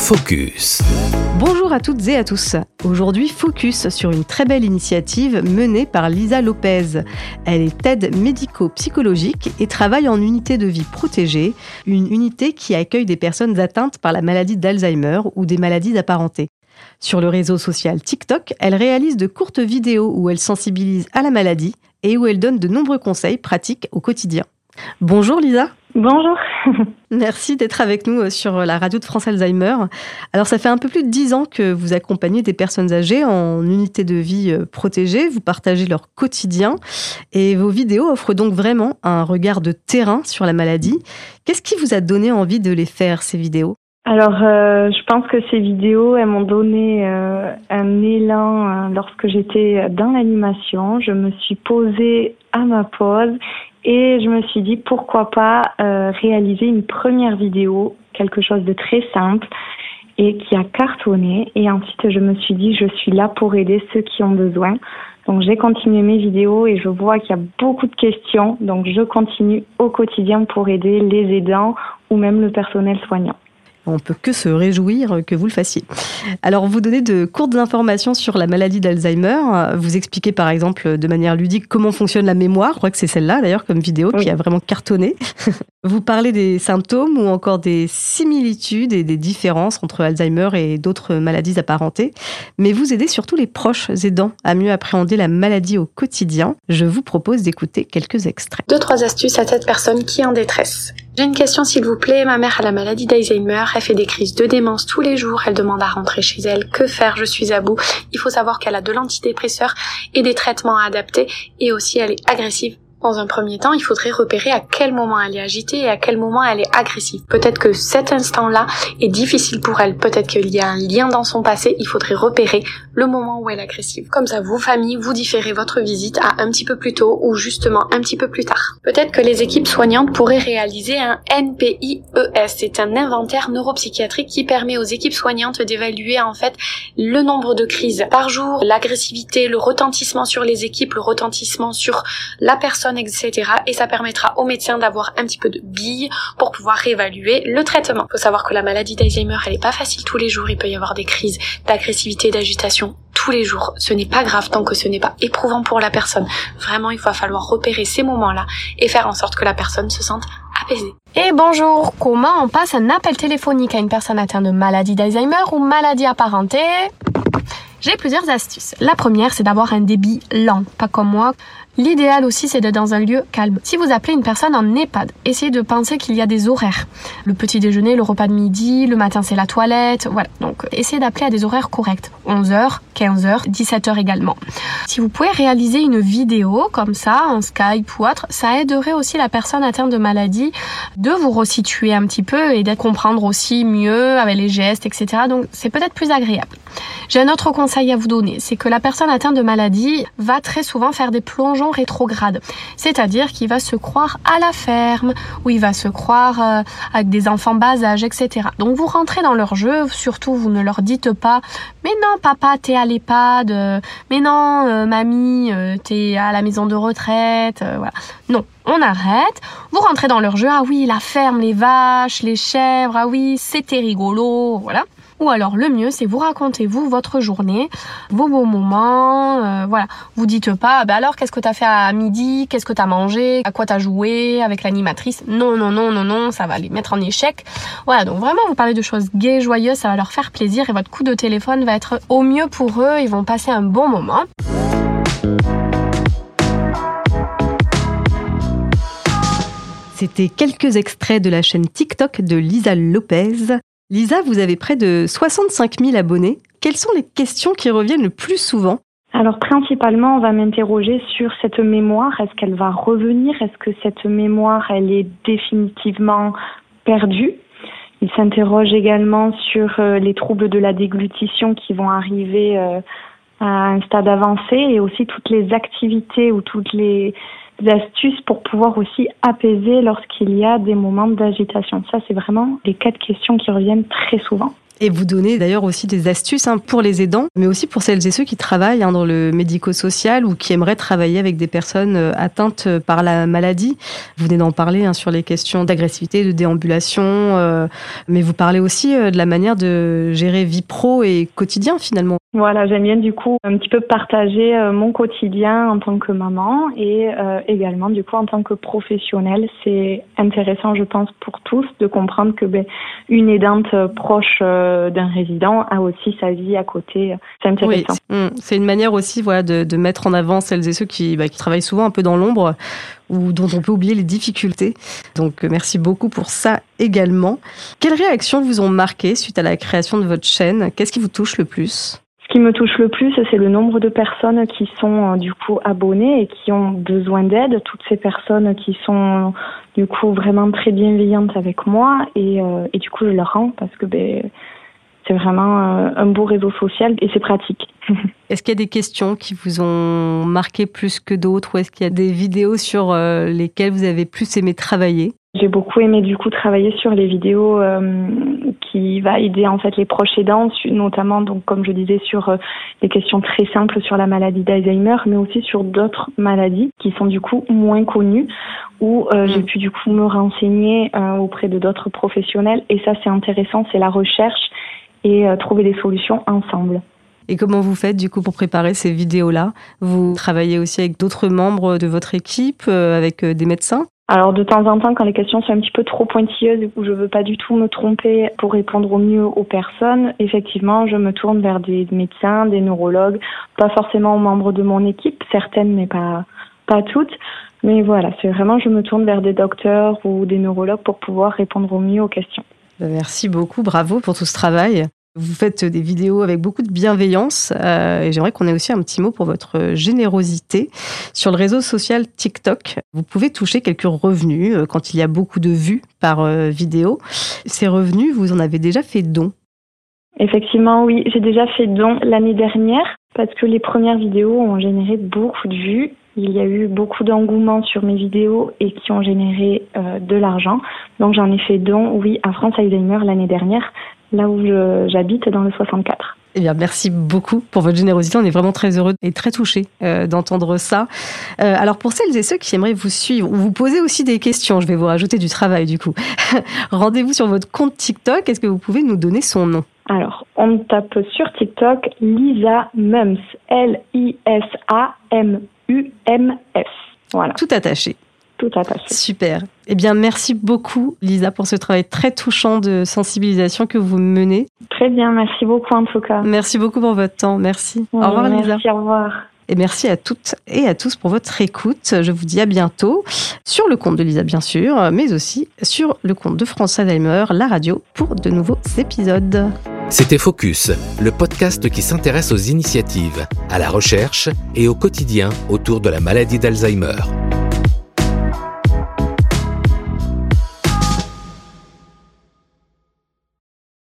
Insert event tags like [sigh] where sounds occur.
Focus. Bonjour à toutes et à tous. Aujourd'hui, focus sur une très belle initiative menée par Lisa Lopez. Elle est aide médico-psychologique et travaille en unité de vie protégée, une unité qui accueille des personnes atteintes par la maladie d'Alzheimer ou des maladies apparentées. Sur le réseau social TikTok, elle réalise de courtes vidéos où elle sensibilise à la maladie et où elle donne de nombreux conseils pratiques au quotidien. Bonjour Lisa. Bonjour. [laughs] Merci d'être avec nous euh, sur la radio de France Alzheimer. Alors ça fait un peu plus de dix ans que vous accompagnez des personnes âgées en unité de vie euh, protégée, vous partagez leur quotidien et vos vidéos offrent donc vraiment un regard de terrain sur la maladie. Qu'est-ce qui vous a donné envie de les faire, ces vidéos? Alors, euh, je pense que ces vidéos, elles m'ont donné un élan lorsque j'étais dans l'animation. Je me suis posée à ma pause et je me suis dit pourquoi pas euh, réaliser une première vidéo, quelque chose de très simple et qui a cartonné. Et ensuite, je me suis dit je suis là pour aider ceux qui ont besoin. Donc j'ai continué mes vidéos et je vois qu'il y a beaucoup de questions. Donc je continue au quotidien pour aider les aidants ou même le personnel soignant. On peut que se réjouir que vous le fassiez. Alors, vous donnez de courtes informations sur la maladie d'Alzheimer. Vous expliquez par exemple de manière ludique comment fonctionne la mémoire. Je crois que c'est celle-là d'ailleurs comme vidéo qui a vraiment cartonné. [laughs] vous parlez des symptômes ou encore des similitudes et des différences entre Alzheimer et d'autres maladies apparentées. Mais vous aidez surtout les proches aidants à mieux appréhender la maladie au quotidien. Je vous propose d'écouter quelques extraits. Deux, trois astuces à cette personne qui est en détresse. J'ai une question s'il vous plaît. Ma mère a la maladie d'Alzheimer. Elle fait des crises de démence tous les jours. Elle demande à rentrer chez elle. Que faire? Je suis à bout. Il faut savoir qu'elle a de l'antidépresseur et des traitements à adapter. Et aussi, elle est agressive dans un premier temps, il faudrait repérer à quel moment elle est agitée et à quel moment elle est agressive. Peut-être que cet instant-là est difficile pour elle. Peut-être qu'il y a un lien dans son passé. Il faudrait repérer le moment où elle est agressive. Comme ça, vous, famille, vous différez votre visite à un petit peu plus tôt ou justement un petit peu plus tard. Peut-être que les équipes soignantes pourraient réaliser un NPIES. C'est un inventaire neuropsychiatrique qui permet aux équipes soignantes d'évaluer en fait le nombre de crises par jour, l'agressivité, le retentissement sur les équipes, le retentissement sur la personne etc. Et ça permettra aux médecins d'avoir un petit peu de billes pour pouvoir réévaluer le traitement. Il faut savoir que la maladie d'Alzheimer, elle est pas facile tous les jours. Il peut y avoir des crises d'agressivité, d'agitation tous les jours. Ce n'est pas grave tant que ce n'est pas éprouvant pour la personne. Vraiment, il va falloir repérer ces moments-là et faire en sorte que la personne se sente apaisée. Et bonjour, comment on passe un appel téléphonique à une personne atteinte de maladie d'Alzheimer ou maladie apparentée? J'ai plusieurs astuces. La première, c'est d'avoir un débit lent, pas comme moi. L'idéal aussi, c'est d'être dans un lieu calme. Si vous appelez une personne en EHPAD, essayez de penser qu'il y a des horaires. Le petit déjeuner, le repas de midi, le matin c'est la toilette, voilà. Donc essayez d'appeler à des horaires corrects. 11h, 15h, 17h également. Si vous pouvez réaliser une vidéo comme ça, en Skype ou autre, ça aiderait aussi la personne atteinte de maladie de vous resituer un petit peu et d'être comprendre aussi mieux avec les gestes, etc. Donc c'est peut-être plus agréable. J'ai un autre conseil à vous donner, c'est que la personne atteinte de maladie va très souvent faire des plongeons rétrogrades. C'est-à-dire qu'il va se croire à la ferme, ou il va se croire euh, avec des enfants bas âge, etc. Donc vous rentrez dans leur jeu, surtout vous ne leur dites pas mais non papa t'es à l'EHPAD, euh, mais non euh, mamie t'es à la maison de retraite, voilà. Non, on arrête, vous rentrez dans leur jeu, ah oui la ferme, les vaches, les chèvres, ah oui c'était rigolo, voilà. Ou alors le mieux, c'est vous racontez vous votre journée, vos beaux moments, euh, voilà. Vous dites pas, bah alors qu'est-ce que t'as fait à midi, qu'est-ce que t'as mangé, à quoi t'as joué avec l'animatrice. Non, non, non, non, non, ça va les mettre en échec. Voilà, donc vraiment vous parlez de choses gaies, joyeuses, ça va leur faire plaisir et votre coup de téléphone va être au mieux pour eux, ils vont passer un bon moment. C'était quelques extraits de la chaîne TikTok de Lisa Lopez. Lisa, vous avez près de 65 000 abonnés. Quelles sont les questions qui reviennent le plus souvent? Alors principalement, on va m'interroger sur cette mémoire. Est-ce qu'elle va revenir? Est-ce que cette mémoire, elle est définitivement perdue? Il s'interroge également sur euh, les troubles de la déglutition qui vont arriver euh, à un stade avancé et aussi toutes les activités ou toutes les astuces pour pouvoir aussi apaiser lorsqu'il y a des moments d'agitation. Ça, c'est vraiment les quatre questions qui reviennent très souvent. Et vous donnez d'ailleurs aussi des astuces hein, pour les aidants, mais aussi pour celles et ceux qui travaillent hein, dans le médico-social ou qui aimeraient travailler avec des personnes euh, atteintes par la maladie. Vous venez d'en parler hein, sur les questions d'agressivité, de déambulation, euh, mais vous parlez aussi euh, de la manière de gérer vie pro et quotidien finalement. Voilà, j'aime bien du coup un petit peu partager mon quotidien en tant que maman et également du coup en tant que professionnelle. C'est intéressant, je pense, pour tous de comprendre que ben, une aidante proche d'un résident a aussi sa vie à côté. C'est intéressant. Hmm, c'est une manière aussi voilà, de, de, mettre en avant celles et ceux qui, bah, qui travaillent souvent un peu dans l'ombre ou dont on peut oublier les difficultés. Donc euh, merci beaucoup pour ça également. Quelles réactions vous ont marqué suite à la création de votre chaîne? Qu'est-ce qui vous touche le plus? Ce qui me touche le plus, c'est le nombre de personnes qui sont euh, du coup abonnées et qui ont besoin d'aide. Toutes ces personnes qui sont du coup vraiment très bienveillantes avec moi et, euh, et du coup je leur rends parce que ben, c'est vraiment un beau réseau social et c'est pratique. [laughs] Est-ce qu'il y a des questions qui vous ont marqué plus que d'autres ou est-ce qu'il y a des vidéos sur euh, lesquelles vous avez plus aimé travailler? J'ai beaucoup aimé du coup travailler sur les vidéos euh, qui va aider en fait les proches aidants, notamment donc comme je disais sur euh, les questions très simples sur la maladie d'Alzheimer, mais aussi sur d'autres maladies qui sont du coup moins connues où j'ai mm. pu du coup me renseigner auprès de d'autres professionnels et ça c'est intéressant, c'est la recherche et trouver des solutions ensemble. Et comment vous faites du coup pour préparer ces vidéos-là? Vous travaillez aussi avec d'autres membres de votre équipe, euh, avec euh, des médecins? Alors de temps en temps, quand les questions sont un petit peu trop pointilleuses où je veux pas du tout me tromper pour répondre au mieux aux personnes, effectivement, je me tourne vers des médecins, des neurologues, pas forcément aux membres de mon équipe, certaines mais pas pas toutes. Mais voilà, c'est vraiment je me tourne vers des docteurs ou des neurologues pour pouvoir répondre au mieux aux questions. Ben, merci beaucoup, bravo pour tout ce travail. Vous faites des vidéos avec beaucoup de bienveillance euh, et j'aimerais qu'on ait aussi un petit mot pour votre générosité. Sur le réseau social TikTok, vous pouvez toucher quelques revenus euh, quand il y a beaucoup de vues par euh, vidéo. Ces revenus, vous en avez déjà fait don? Effectivement, oui, j'ai déjà fait don l'année dernière parce que les premières vidéos ont généré beaucoup de vues. Il y a eu beaucoup d'engouement sur mes vidéos et qui ont généré de l'argent. Donc j'en ai fait don, oui, à France Alzheimer l'année dernière là où j'habite, dans le 64. Eh bien, merci beaucoup pour votre générosité. On est vraiment très heureux et très touchés euh, d'entendre ça. Euh, alors, pour celles et ceux qui aimeraient vous suivre, vous poser aussi des questions, je vais vous rajouter du travail du coup. [laughs] Rendez-vous sur votre compte TikTok. Est-ce que vous pouvez nous donner son nom? Alors, on tape sur TikTok Lisa Mums. L-I-S-A-M-U-M-S. Voilà. Tout attaché tout Super. Eh bien, merci beaucoup, Lisa, pour ce travail très touchant de sensibilisation que vous menez. Très bien, merci beaucoup en tout cas. Merci beaucoup pour votre temps. Merci. au revoir, Lisa. Merci, au revoir. Et merci à toutes et à tous pour votre écoute. Je vous dis à bientôt sur le compte de Lisa, bien sûr, mais aussi sur le compte de France Alzheimer, la radio, pour de nouveaux épisodes. C'était Focus, le podcast qui s'intéresse aux initiatives, à la recherche et au quotidien autour de la maladie d'Alzheimer.